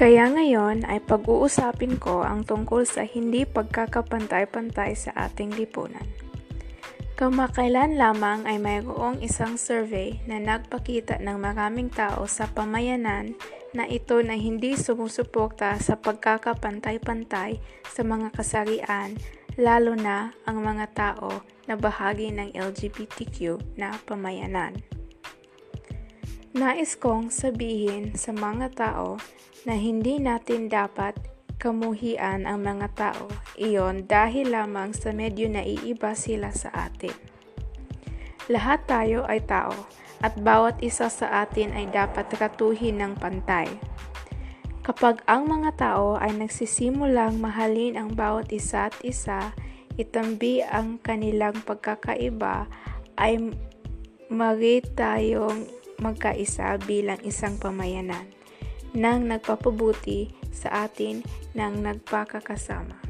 Kaya ngayon ay pag-uusapin ko ang tungkol sa hindi pagkakapantay-pantay sa ating lipunan. Kamakailan lamang ay mayroong isang survey na nagpakita ng maraming tao sa pamayanan na ito na hindi sumusuporta sa pagkakapantay-pantay sa mga kasarian, lalo na ang mga tao na bahagi ng LGBTQ na pamayanan. Nais kong sabihin sa mga tao na hindi natin dapat kamuhian ang mga tao. Iyon dahil lamang sa medyo naiiba sila sa atin. Lahat tayo ay tao at bawat isa sa atin ay dapat tratuhin ng pantay. Kapag ang mga tao ay nagsisimulang mahalin ang bawat isa at isa, itambi ang kanilang pagkakaiba, ay mari tayong magkaisa bilang isang pamayanan nang nagpapabuti sa atin ng nagpakakasama.